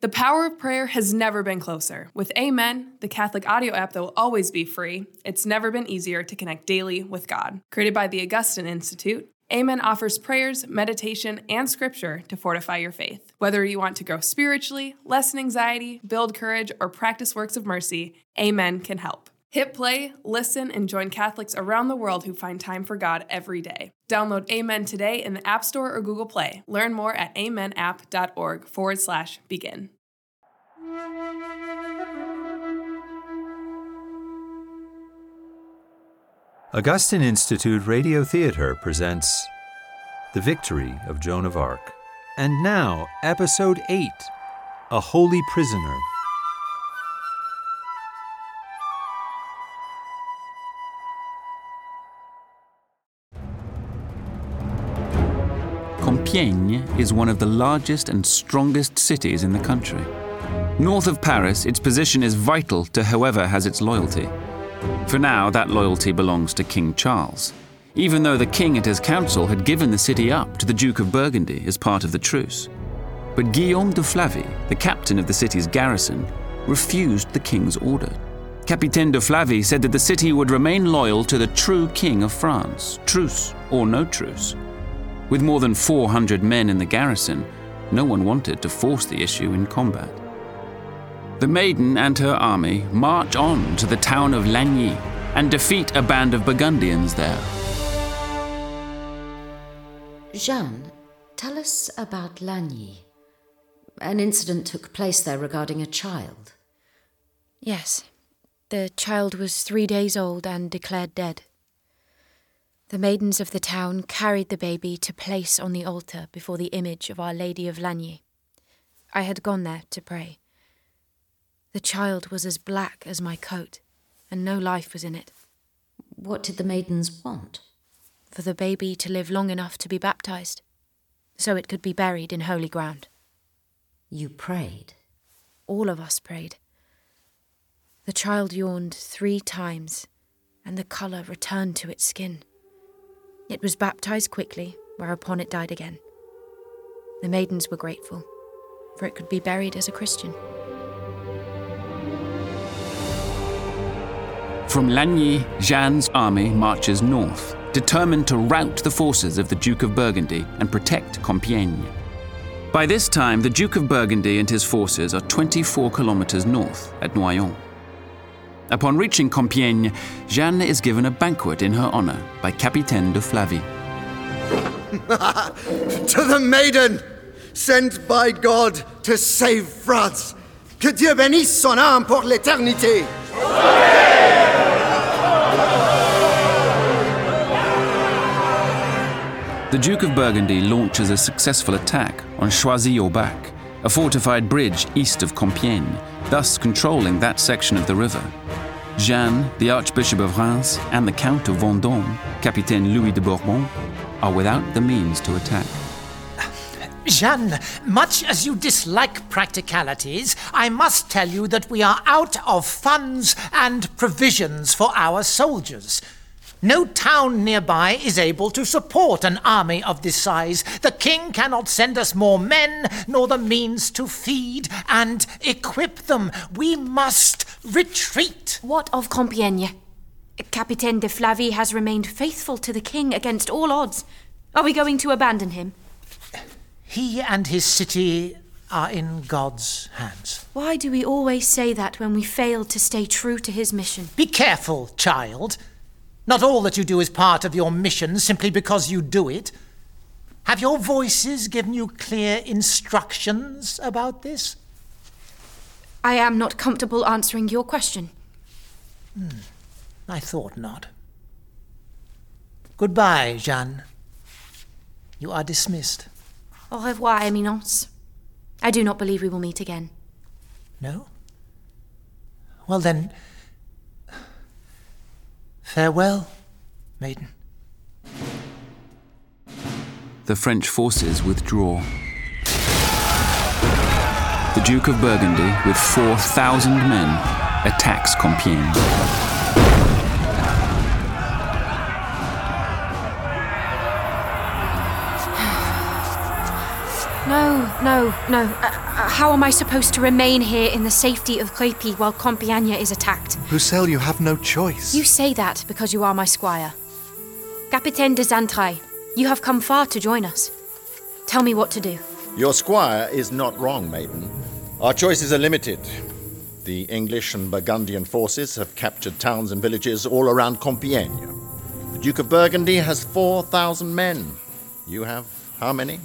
The power of prayer has never been closer. With Amen, the Catholic audio app that will always be free, it's never been easier to connect daily with God. Created by the Augustine Institute, Amen offers prayers, meditation, and scripture to fortify your faith. Whether you want to grow spiritually, lessen anxiety, build courage, or practice works of mercy, Amen can help. Hit play, listen, and join Catholics around the world who find time for God every day. Download Amen today in the App Store or Google Play. Learn more at amenapp.org forward slash begin. Augustine Institute Radio Theater presents The Victory of Joan of Arc. And now, Episode 8 A Holy Prisoner. Compiègne is one of the largest and strongest cities in the country. North of Paris, its position is vital to whoever has its loyalty. For now, that loyalty belongs to King Charles, even though the king and his council had given the city up to the Duke of Burgundy as part of the truce. But Guillaume de Flavy, the captain of the city's garrison, refused the king's order. Capitaine de Flavy said that the city would remain loyal to the true king of France, truce or no truce. With more than 400 men in the garrison, no one wanted to force the issue in combat. The maiden and her army march on to the town of Lagny and defeat a band of Burgundians there. Jeanne, tell us about Lagny. An incident took place there regarding a child. Yes. The child was three days old and declared dead. The maidens of the town carried the baby to place on the altar before the image of Our Lady of Lagny. I had gone there to pray. The child was as black as my coat, and no life was in it. What did the maidens want? For the baby to live long enough to be baptized, so it could be buried in holy ground. You prayed? All of us prayed. The child yawned three times, and the colour returned to its skin. It was baptized quickly, whereupon it died again. The maidens were grateful, for it could be buried as a Christian. From Lagny, Jeanne's army marches north, determined to rout the forces of the Duke of Burgundy and protect Compiègne. By this time, the Duke of Burgundy and his forces are 24 kilometers north at Noyon. Upon reaching Compiègne, Jeanne is given a banquet in her honor by Capitaine de Flavy. to the maiden, sent by God to save France. Que Dieu bénisse son âme pour l'éternité. The Duke of Burgundy launches a successful attack on Choisy-au-Bac, a fortified bridge east of Compiègne, thus controlling that section of the river. Jeanne, the Archbishop of Reims, and the Count of Vendôme, Capitaine Louis de Bourbon, are without the means to attack. Jeanne, much as you dislike practicalities, I must tell you that we are out of funds and provisions for our soldiers. No town nearby is able to support an army of this size. The king cannot send us more men, nor the means to feed and equip them. We must retreat. What of Compiègne? Capitaine de Flavy has remained faithful to the king against all odds. Are we going to abandon him? He and his city are in God's hands. Why do we always say that when we fail to stay true to his mission? Be careful, child. Not all that you do is part of your mission simply because you do it. Have your voices given you clear instructions about this? I am not comfortable answering your question. Hmm. I thought not. Goodbye, Jeanne. You are dismissed. Au revoir, Eminence. I do not believe we will meet again. No? Well then, Farewell, maiden. The French forces withdraw. The Duke of Burgundy, with 4,000 men, attacks Compiègne. No, No, no. Uh, uh, how am I supposed to remain here in the safety of Crépy while Compiègne is attacked? Roussel, you have no choice. You say that because you are my squire. Capitaine de Xaintrailles, you have come far to join us. Tell me what to do. Your squire is not wrong, maiden. Our choices are limited. The English and Burgundian forces have captured towns and villages all around Compiègne. The Duke of Burgundy has 4,000 men. You have how many?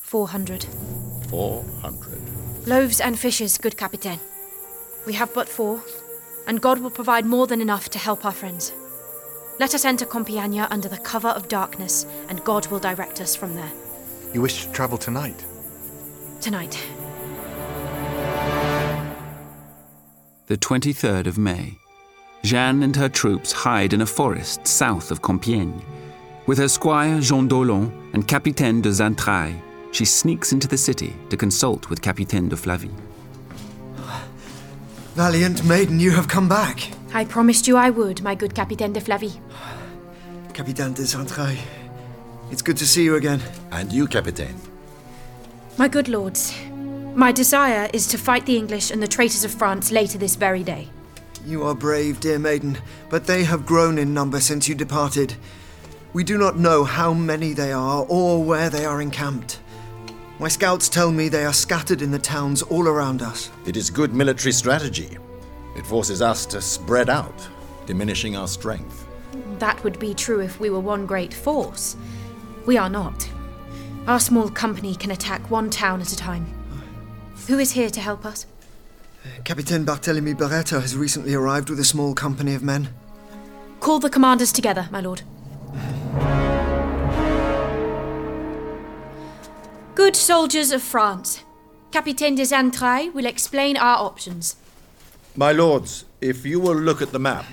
400. 400. Loaves and fishes, good Capitaine. We have but four, and God will provide more than enough to help our friends. Let us enter Compiègne under the cover of darkness, and God will direct us from there. You wish to travel tonight? Tonight. The 23rd of May. Jeanne and her troops hide in a forest south of Compiègne. With her squire Jean d'Aulon and Capitaine de Xaintrailles, she sneaks into the city to consult with Capitaine de Flavy. Valiant maiden, you have come back. I promised you I would, my good Capitaine de Flavy. Capitaine de Xaintrailles, it's good to see you again. And you, Capitaine? My good lords, my desire is to fight the English and the traitors of France later this very day. You are brave, dear maiden, but they have grown in number since you departed. We do not know how many they are or where they are encamped. My scouts tell me they are scattered in the towns all around us. It is good military strategy. It forces us to spread out, diminishing our strength. That would be true if we were one great force. We are not. Our small company can attack one town at a time. Who is here to help us? Uh, Capitaine Barthélemy Beretta has recently arrived with a small company of men. Call the commanders together, my lord. Good soldiers of France, Capitaine de Xaintrailles will explain our options. My lords, if you will look at the map,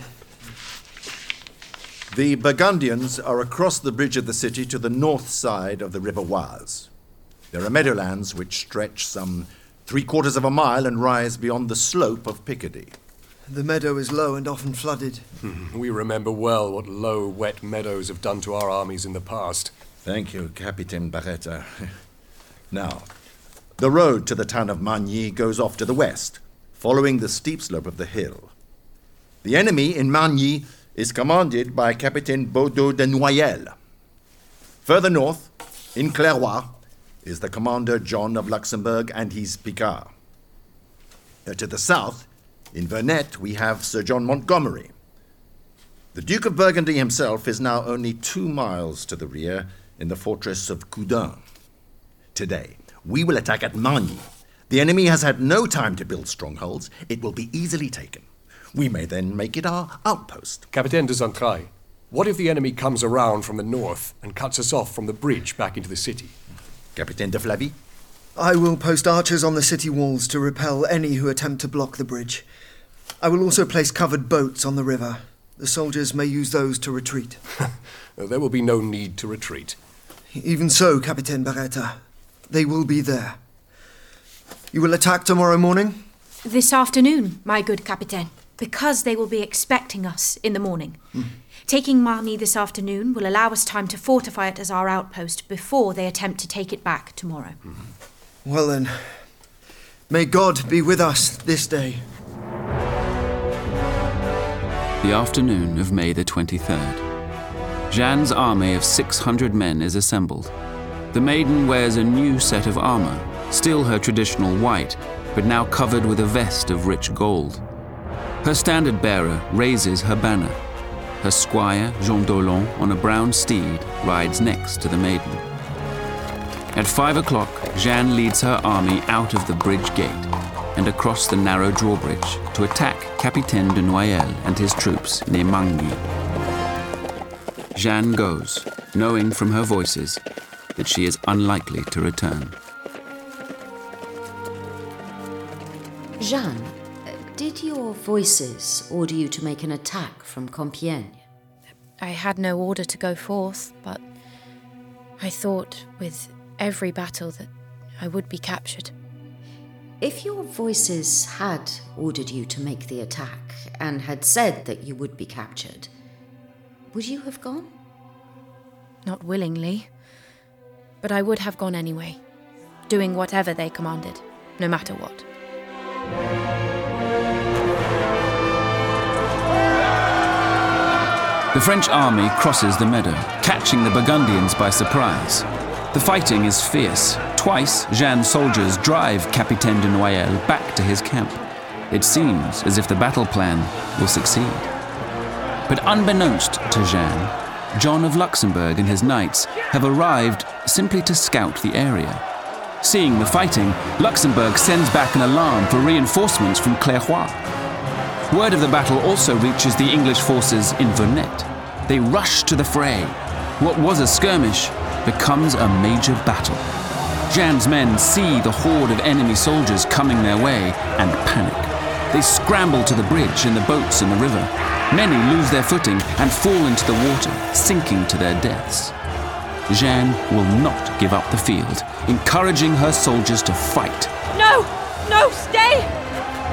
the Burgundians are across the bridge of the city to the north side of the River Oise. There are meadowlands which stretch some three quarters of a mile and rise beyond the slope of Picardy. The meadow is low and often flooded. We remember well what low, wet meadows have done to our armies in the past. Thank you, Captain Barretta. now, the road to the town of Margny goes off to the west, following the steep slope of the hill. The enemy in Margny is commanded by Captain Baudot de Noyelles. Further north, in Clairoy, is the commander John of Luxembourg and his Picard. Uh, to the south, in Vernet, we have Sir John Montgomery. The Duke of Burgundy himself is now only two miles to the rear in the fortress of Coudun. Today, we will attack at Margny. The enemy has had no time to build strongholds. It will be easily taken. We may then make it our outpost. Capitaine de Xaintrailles, what if the enemy comes around from the north and cuts us off from the bridge back into the city? Capitaine de Flavy? I will post archers on the city walls to repel any who attempt to block the bridge. I will also place covered boats on the river. The soldiers may use those to retreat. there will be no need to retreat. Even so, Capitaine Beretta, they will be there. You will attack tomorrow morning? This afternoon, my good Capitaine, because they will be expecting us in the morning. Mm. Taking Margny this afternoon will allow us time to fortify it as our outpost before they attempt to take it back tomorrow. Mm-hmm. Well then, may God be with us this day. The afternoon of May the 23rd. Jeanne's army of 600 men is assembled. The maiden wears a new set of armor, still her traditional white, but now covered with a vest of rich gold. Her standard bearer raises her banner her squire, Jean d'Aulon, on a brown steed, rides next to the maiden. At five o'clock, Jeanne leads her army out of the bridge gate and across the narrow drawbridge to attack Capitaine de Noyelles and his troops near Margny. Jeanne goes, knowing from her voices that she is unlikely to return. Jeanne, uh, did your voices order you to make an attack from Compiègne? I had no order to go forth, but I thought with every battle that I would be captured. If your voices had ordered you to make the attack and had said that you would be captured, would you have gone? Not willingly, but I would have gone anyway. doing whatever they commanded, no matter what. The French army crosses the meadow, catching the Burgundians by surprise. The fighting is fierce. Twice, Jeanne's soldiers drive Capitaine de Noyelles back to his camp. It seems as if the battle plan will succeed. But unbeknownst to Jeanne, John of Luxembourg and his knights have arrived simply to scout the area. Seeing the fighting, Luxembourg sends back an alarm for reinforcements from Clairoix. Word of the battle also reaches the English forces in Vernet. They rush to the fray. What was a skirmish becomes a major battle. Jeanne's men see the horde of enemy soldiers coming their way and panic. They scramble to the bridge and the boats in the river. Many lose their footing and fall into the water, sinking to their deaths. Jeanne will not give up the field, encouraging her soldiers to fight. No! No, stay!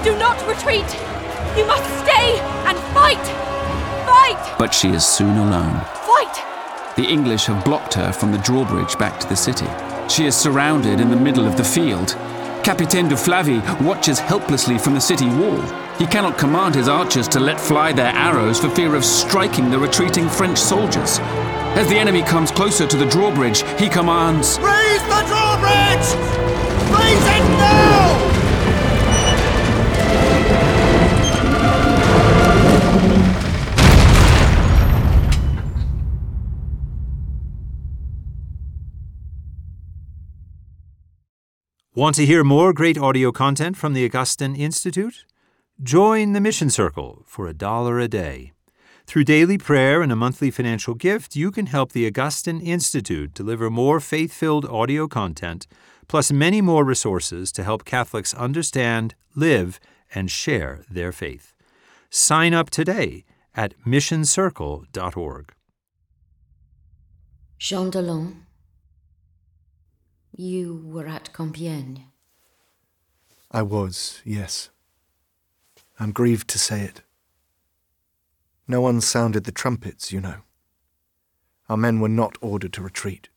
Do not retreat! You must stay and fight! Fight! But she is soon alone. Fight! The English have blocked her from the drawbridge back to the city. She is surrounded in the middle of the field. Capitaine de Flavy watches helplessly from the city wall. He cannot command his archers to let fly their arrows for fear of striking the retreating French soldiers. As the enemy comes closer to the drawbridge, he commands Raise the drawbridge! Raise it now! Want to hear more great audio content from the Augustine Institute? Join the Mission Circle for a dollar a day. Through daily prayer and a monthly financial gift, you can help the Augustine Institute deliver more faith filled audio content, plus many more resources to help Catholics understand, live, and share their faith. Sign up today at missioncircle.org. Jean d'Aulon, you were at Compiègne. I was, yes. I'm grieved to say it. No one sounded the trumpets, you know. Our men were not ordered to retreat.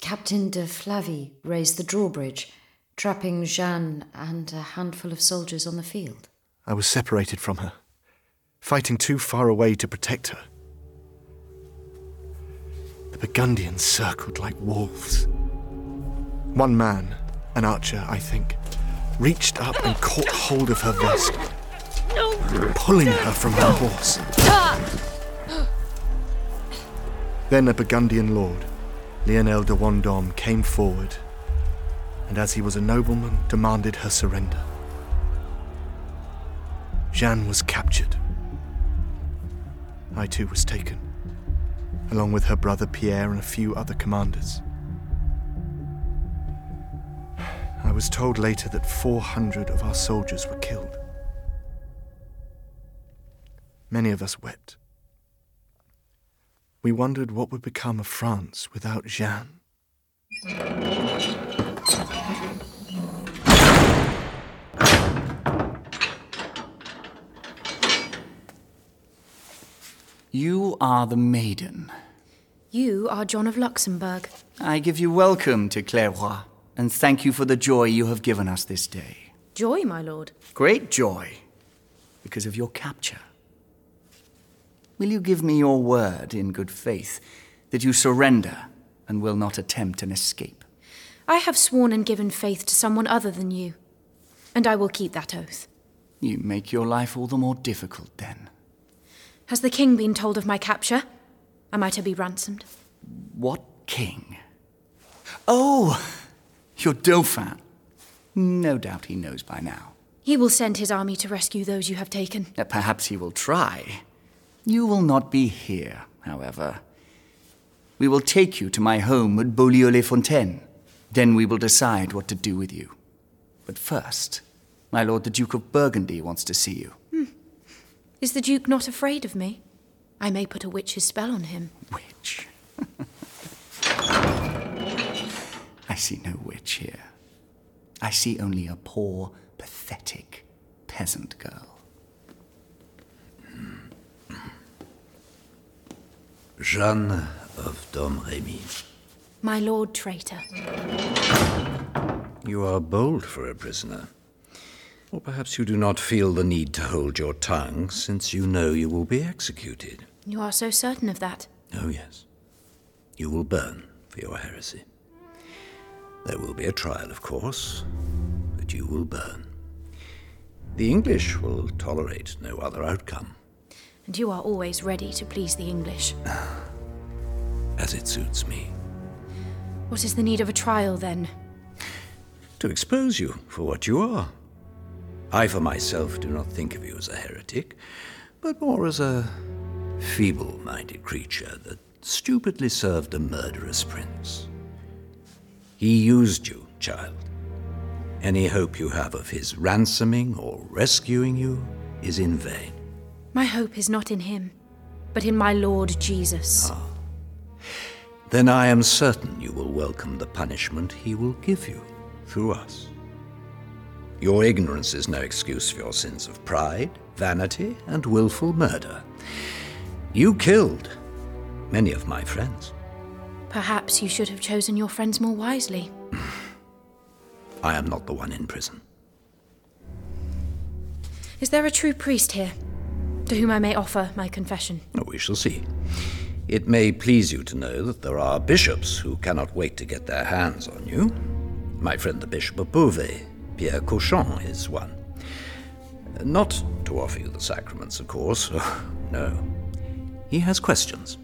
Captain de Flavy raised the drawbridge, trapping Jeanne and a handful of soldiers on the field. I was separated from her, fighting too far away to protect her. The Burgundians circled like wolves. One man, an archer, I think, reached up and caught hold of her vest, pulling her from her horse. Then a Burgundian lord, Lionel de Vendôme, came forward, and as he was a nobleman, demanded her surrender. Jeanne was captured. I too was taken, along with her brother Pierre and a few other commanders. I was told later that 400 of our soldiers were killed. Many of us wept. We wondered what would become of France without Jeanne. You are the maiden. You are John of Luxembourg. I give you welcome to Clairoix, and thank you for the joy you have given us this day. Joy, my lord. Great joy, because of your capture. Will you give me your word in good faith that you surrender and will not attempt an escape? I have sworn and given faith to someone other than you, and I will keep that oath. You make your life all the more difficult then. Has the king been told of my capture? Am I to be ransomed? What king? Oh, your Dauphin. No doubt he knows by now. He will send his army to rescue those you have taken. Uh, Perhaps he will try. You will not be here, however. We will take you to my home at Beaulieu-les-Fontaines. Then we will decide what to do with you. But first, my lord the Duke of Burgundy wants to see you. Is the Duke not afraid of me? I may put a witch's spell on him. Witch? I see no witch here. I see only a poor, pathetic peasant girl. Jeanne of Domremy. My lord traitor. You are bold for a prisoner. Or perhaps you do not feel the need to hold your tongue, since you know you will be executed. You are so certain of that. Oh, yes. You will burn for your heresy. There will be a trial, of course, but you will burn. The English will tolerate no other outcome, And you are always ready to please the English. as it suits me. What is the need of a trial, then? To expose you for what you are. I, for myself, do not think of you as a heretic, but more as a feeble minded creature that stupidly served a murderous prince. He used you, child. Any hope you have of his ransoming or rescuing you is in vain. My hope is not in him, but in my Lord Jesus. Ah. Then I am certain you will welcome the punishment he will give you through us. Your ignorance is no excuse for your sins of pride, vanity, and willful murder. You killed many of my friends. Perhaps you should have chosen your friends more wisely. I am not the one in prison. Is there a true priest here to whom I may offer my confession? Oh, we shall see. It may please you to know that there are bishops who cannot wait to get their hands on you. My friend the Bishop of Beauvais, Pierre Cauchon, is one. Not to offer you the sacraments, of course. no. He has questions.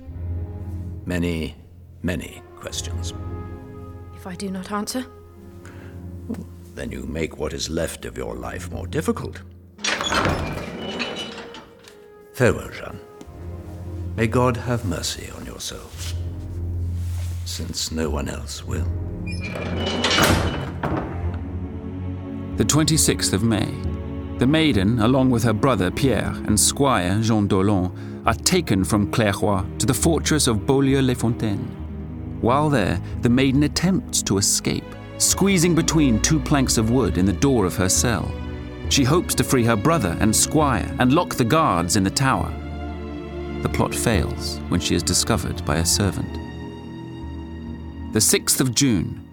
Many, many questions. If I do not answer? Then you make what is left of your life more difficult. Farewell, Jeanne. May God have mercy on your soul, since no one else will. The 26th of May. The maiden, along with her brother Pierre and squire Jean d'Aulon, are taken from Clairoix to the fortress of Beaulieu-les-Fontaines. While there, the maiden attempts to escape, squeezing between two planks of wood in the door of her cell. She hopes to free her brother and squire and lock the guards in the tower. The plot fails when she is discovered by a servant. The 6th of June.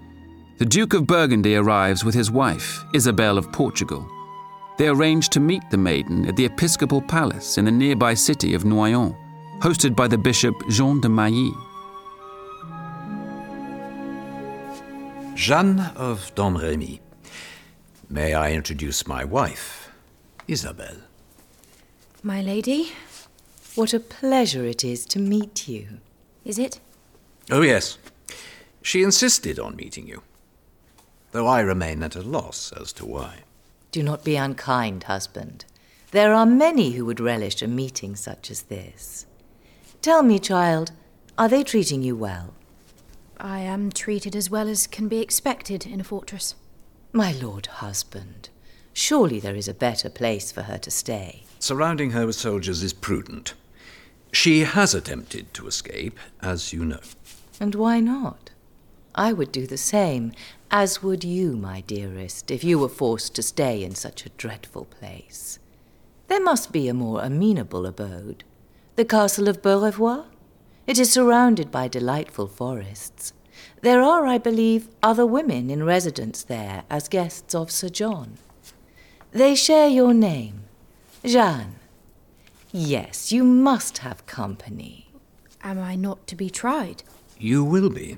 The Duke of Burgundy arrives with his wife, Isabel of Portugal. They arranged to meet the maiden at the episcopal palace in the nearby city of Noyon, hosted by the Bishop Jean de Mailly. Jeanne of Domremy. May I introduce my wife, Isabelle? My lady? What a pleasure it is to meet you. Is it? Oh, yes. She insisted on meeting you, though I remain at a loss as to why. Do not be unkind, husband. There are many who would relish a meeting such as this. Tell me, child, are they treating you well? I am treated as well as can be expected in a fortress. My lord husband, surely there is a better place for her to stay. Surrounding her with soldiers is prudent. She has attempted to escape, as you know. And why not? I would do the same, as would you, my dearest, if you were forced to stay in such a dreadful place. There must be a more amenable abode. The castle of Beaurevoir? It is surrounded by delightful forests. There are, I believe, other women in residence there as guests of Sir John. They share your name, Jeanne. Yes, you must have company. Am I not to be tried? You will be,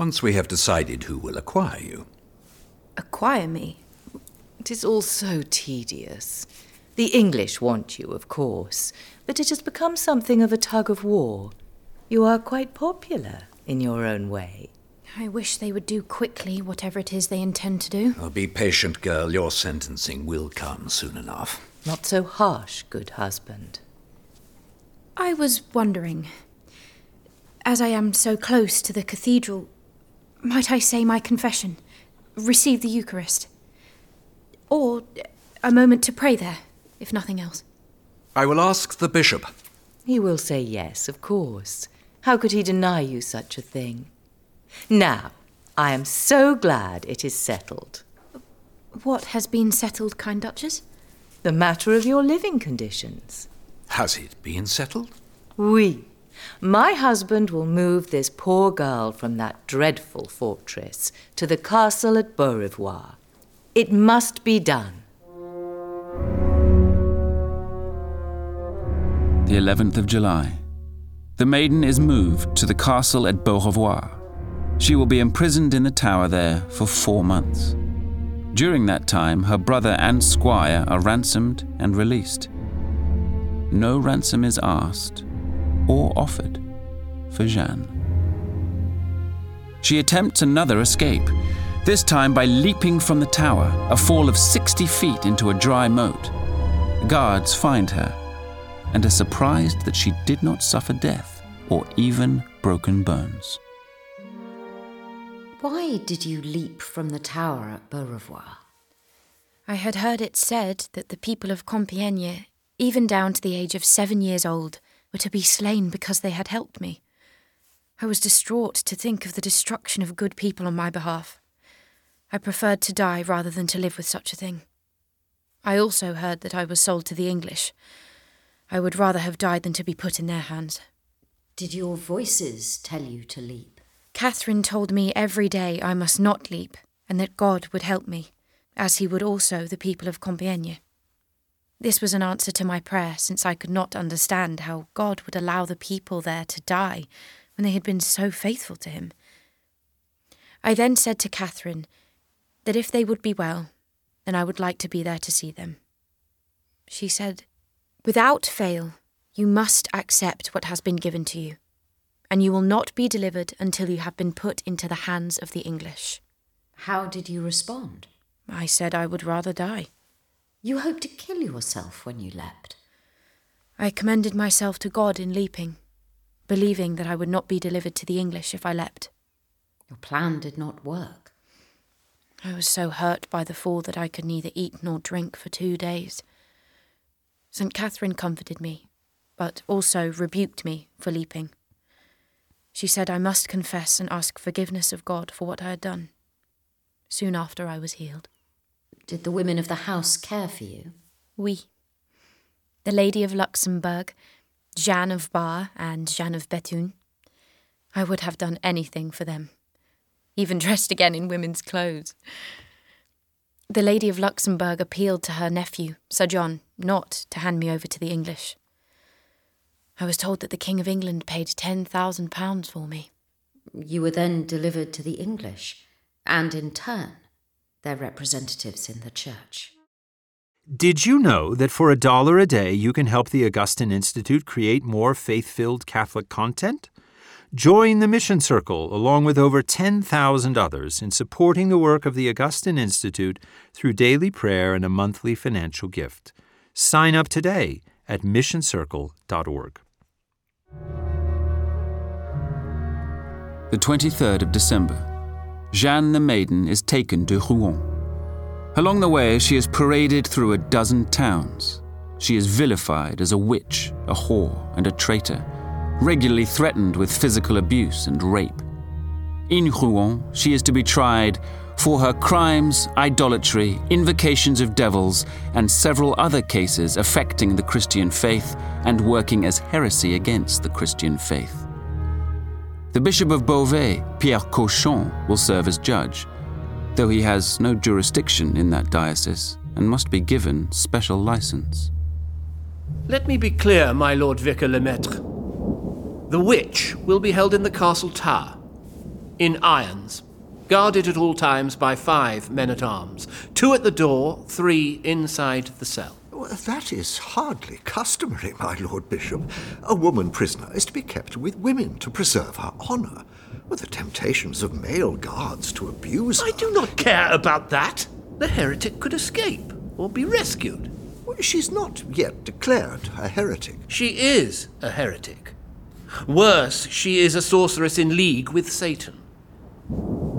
once we have decided who will acquire you. Acquire me? It is all so tedious. The English want you, of course, but it has become something of a tug of war. You are quite popular in your own way. I wish they would do quickly whatever it is they intend to do. Oh, be patient, girl. Your sentencing will come soon enough. Not so harsh, good husband. I was wondering, as I am so close to the cathedral, might I say my confession, receive the Eucharist? Or a moment to pray there, if nothing else? I will ask the bishop. He will say yes, of course. How could he deny you such a thing? Now, I am so glad it is settled. What has been settled, kind Duchess? The matter of your living conditions. Has it been settled? Oui. My husband will move this poor girl from that dreadful fortress to the castle at Beaurevoir. It must be done. The 11th of July. The maiden is moved to the castle at Beaurevoir. She will be imprisoned in the tower there for four months. During that time, her brother and squire are ransomed and released. No ransom is asked or offered for Jeanne. She attempts another escape, this time by leaping from the tower, a fall of 60 feet into a dry moat. Guards find her and are surprised that she did not suffer death or even broken bones. Why did you leap from the tower at Beaurevoir? I had heard it said that the people of Compiègne, even down to the age of seven years old, were to be slain because they had helped me. I was distraught to think of the destruction of good people on my behalf. I preferred to die rather than to live with such a thing. I also heard that I was sold to the English. I would rather have died than to be put in their hands. Did your voices tell you to leap? Catherine told me every day I must not leap, and that God would help me, as he would also the people of Compiègne. This was an answer to my prayer, since I could not understand how God would allow the people there to die when they had been so faithful to him. I then said to Catherine that if they would be well, then I would like to be there to see them. She said, Without fail, you must accept what has been given to you and you will not be delivered until you have been put into the hands of the English. How did you respond? I said I would rather die. You hoped to kill yourself when you leapt. I commended myself to God in leaping, believing that I would not be delivered to the English if I leapt. Your plan did not work. I was so hurt by the fall that I could neither eat nor drink for two days. St. Catherine comforted me, but also rebuked me for leaping. She said I must confess and ask forgiveness of God for what I had done. Soon after, I was healed. Did the women of the house care for you? Oui. The Lady of Luxembourg, Jeanne of Bar, and Jeanne of Bethune. I would have done anything for them, even dressed again in women's clothes. The Lady of Luxembourg appealed to her nephew, Sir John, not to hand me over to the English. I was told that the King of England paid £10,000 for me. You were then delivered to the English, and in turn, their representatives in the church. Did you know that for a dollar a day you can help the Augustine Institute create more faith filled Catholic content? Join the Mission Circle along with over 10,000 others in supporting the work of the Augustine Institute through daily prayer and a monthly financial gift. Sign up today at missioncircle.org. The 23rd of December. Jeanne the Maiden is taken to Rouen. Along the way, she is paraded through a dozen towns. She is vilified as a witch, a whore, and a traitor, regularly threatened with physical abuse and rape. In Rouen, she is to be tried for her crimes, idolatry, invocations of devils, and several other cases affecting the Christian faith and working as heresy against the Christian faith. The Bishop of Beauvais, Pierre Cauchon, will serve as judge, though he has no jurisdiction in that diocese and must be given special license. Let me be clear, my Lord Vicar Lemaitre. The witch will be held in the castle tower, in irons, guarded at all times by five men at arms two at the door, three inside the cell. Well, that is hardly customary, my Lord Bishop. A woman prisoner is to be kept with women to preserve her honour. With the temptations of male guards to abuse her. I do not care about that. The heretic could escape or be rescued. Well, she's not yet declared a heretic. She is a heretic. Worse, she is a sorceress in league with Satan.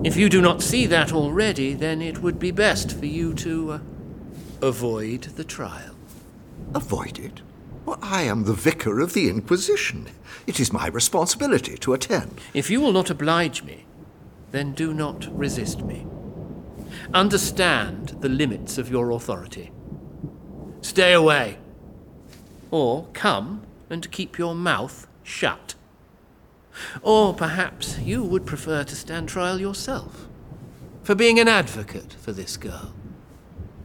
If you do not see that already, then it would be best for you to uh, avoid the trial. Avoid it? Well, I am the vicar of the Inquisition. It is my responsibility to attend. If you will not oblige me, then do not resist me. Understand the limits of your authority. Stay away. Or come and keep your mouth shut. Or perhaps you would prefer to stand trial yourself for being an advocate for this girl.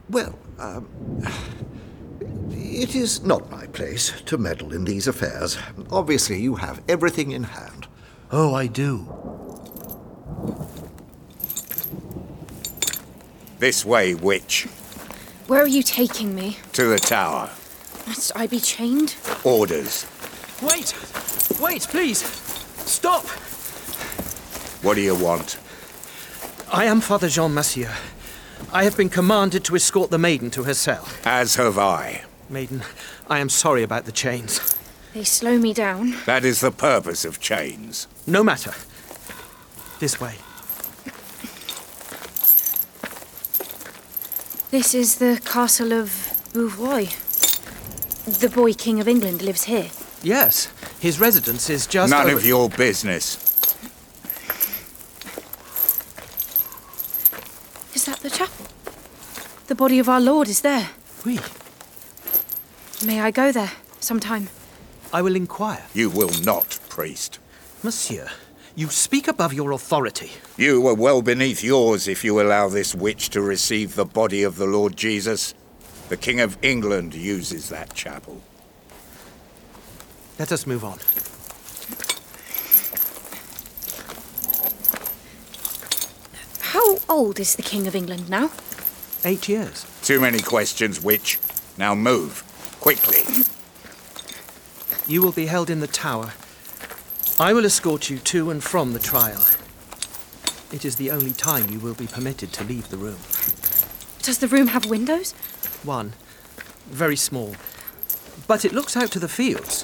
Well, um, it is not my place to meddle in these affairs. Obviously, you have everything in hand. Oh, I do. This way, witch. Where are you taking me? To the tower. Must I be chained? Orders. Wait! Wait, please! Stop! What do you want? I am Father Jean Massieu. I have been commanded to escort the maiden to her cell. As have I. Maiden, I am sorry about the chains. They slow me down. That is the purpose of chains. No matter. This way. This is the castle of Bouvoy. The boy king of England lives here. Yes, his residence is just. None over- of your business. Is that the chapel? The body of our Lord is there. Oui. May I go there sometime? I will inquire. You will not, priest. Monsieur, you speak above your authority. You were well beneath yours if you allow this witch to receive the body of the Lord Jesus. The King of England uses that chapel. Let us move on. How old is the king of England now? Eight years. Too many questions, witch. Now move. Quickly. You will be held in the tower. I will escort you to and from the trial. It is the only time you will be permitted to leave the room. Does the room have windows? One. Very small. But it looks out to the fields.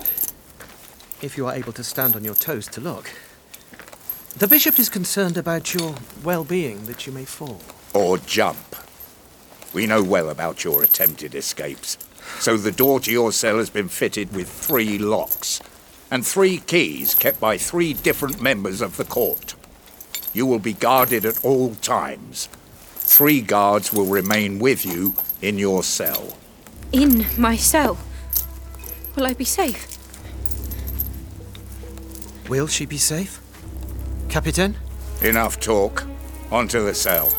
If you are able to stand on your toes to look. The bishop is concerned about your well being, that you may fall. Or jump. We know well about your attempted escapes. So the door to your cell has been fitted with three locks and three keys kept by three different members of the court. You will be guarded at all times. Three guards will remain with you in your cell. In my cell? Will I be safe? Will she be safe? Captain? Enough talk. Onto the cell.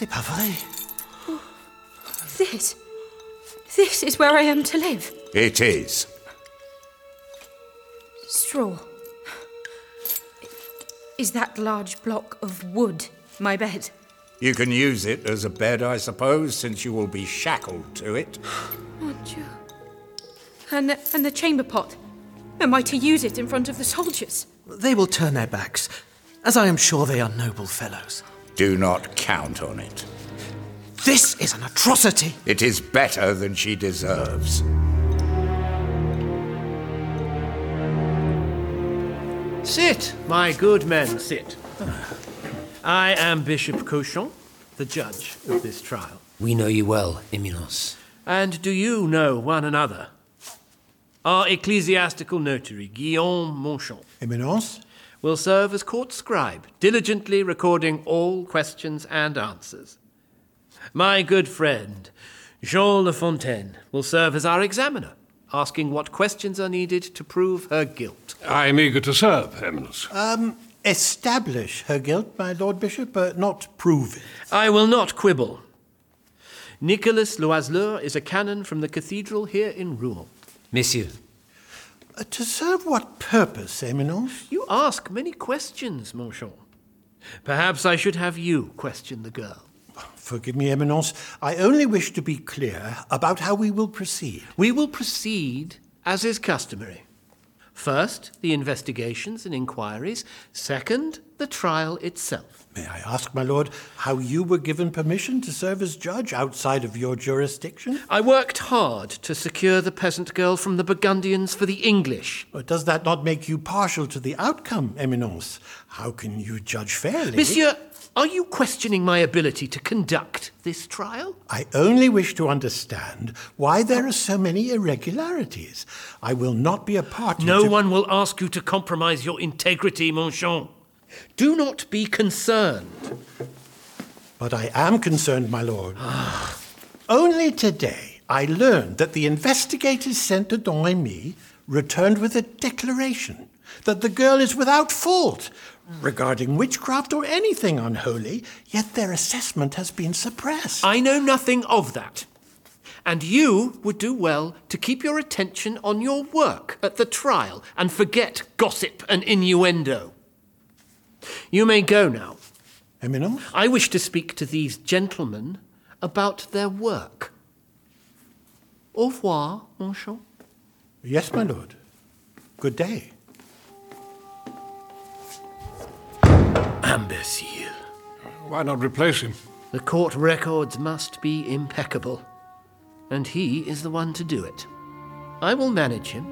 C'est pas vrai. This. This is where I am to live. It is. Straw. Is that large block of wood my bed? You can use it as a bed, I suppose, since you will be shackled to it. Mon Dieu. And the, and the chamber pot. Am I to use it in front of the soldiers? They will turn their backs, as I am sure they are noble fellows. Do not count on it. This is an atrocity! It is better than she deserves. Sit, my good men, sit. I am Bishop Cauchon, the judge of this trial. We know you well, Eminence. And do you know one another? Our ecclesiastical notary, Guillaume Manchon, Eminence? Will serve as court scribe, diligently recording all questions and answers. My good friend, Jean Lafontaine, will serve as our examiner, asking what questions are needed to prove her guilt. I'm eager to serve, Eminence. Um, establish her guilt, my Lord Bishop, but not prove it. I will not quibble. Nicholas Loiseleur is a canon from the cathedral here in Rouen. Monsieur. Uh, to serve what purpose, Eminence? You ask many questions, Manchon. Perhaps I should have you question the girl. Forgive me, Eminence. I only wish to be clear about how we will proceed. We will proceed as is customary. First, the investigations and inquiries. Second, the trial itself. May I ask, my lord, how you were given permission to serve as judge outside of your jurisdiction? I worked hard to secure the peasant girl from the Burgundians for the English. But does that not make you partial to the outcome, Eminence? How can you judge fairly? Monsieur, are you questioning my ability to conduct this trial? I only wish to understand why there are so many irregularities. I will not be a party No to... one will ask you to compromise your integrity, Manchon. Do not be concerned. But I am concerned, my lord. Only today I learned that the investigators sent to Domremy returned with a declaration that the girl is without fault regarding witchcraft or anything unholy, yet their assessment has been suppressed. I know nothing of that. And you would do well to keep your attention on your work at the trial and forget gossip and innuendo. You may go now. Eminence? I wish to speak to these gentlemen about their work. Au revoir, Manchon. Yes, my lord. Good day. Imbecile. Why not replace him? The court records must be impeccable, and he is the one to do it. I will manage him.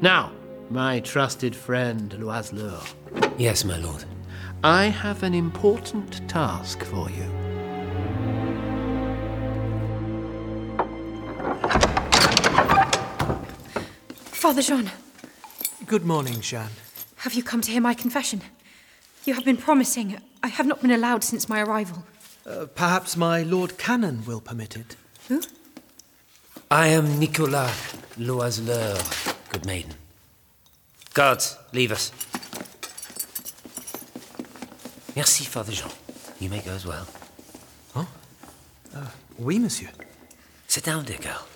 Now, my trusted friend Loiseleur. Yes, my lord. I have an important task for you. Father Jean, Good morning, Jeanne. have you come to hear my confession? You have been promising. I have not been allowed since my arrival. Uh, perhaps my Lord Canon will permit it. Who? I am Nicolas Loiseleur, good maiden. Guards, leave us. Merci, Father Jean. You may go as well. Oh? Uh, oui, monsieur. Sit down, dear girl.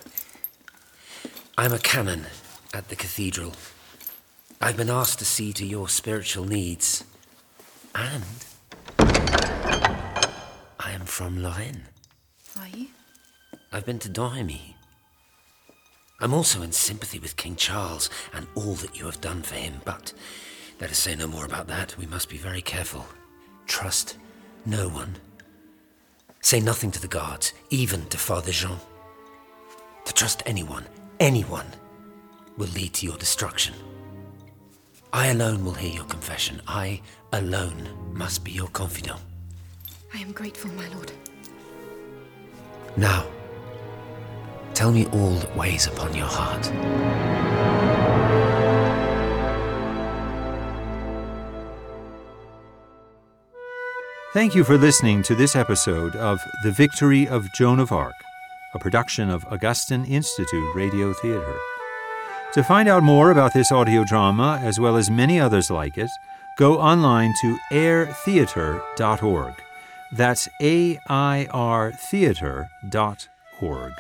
I'm a canon at the cathedral. I've been asked to see to your spiritual needs. And I am from Lorraine. Are you? I've been to Domremy. I'm also in sympathy with King Charles and all that you have done for him, but let us say no more about that. We must be very careful. Trust no one. Say nothing to the guards, even to Father Jean. To trust anyone, anyone, will lead to your destruction. I alone will hear your confession. I alone must be your confidant. I am grateful, my lord. Now, tell me all that weighs upon your heart. Thank you for listening to this episode of The Victory of Joan of Arc, a production of Augustine Institute Radio Theater. To find out more about this audio drama, as well as many others like it, go online to airtheater.org. That's A I R theater.org.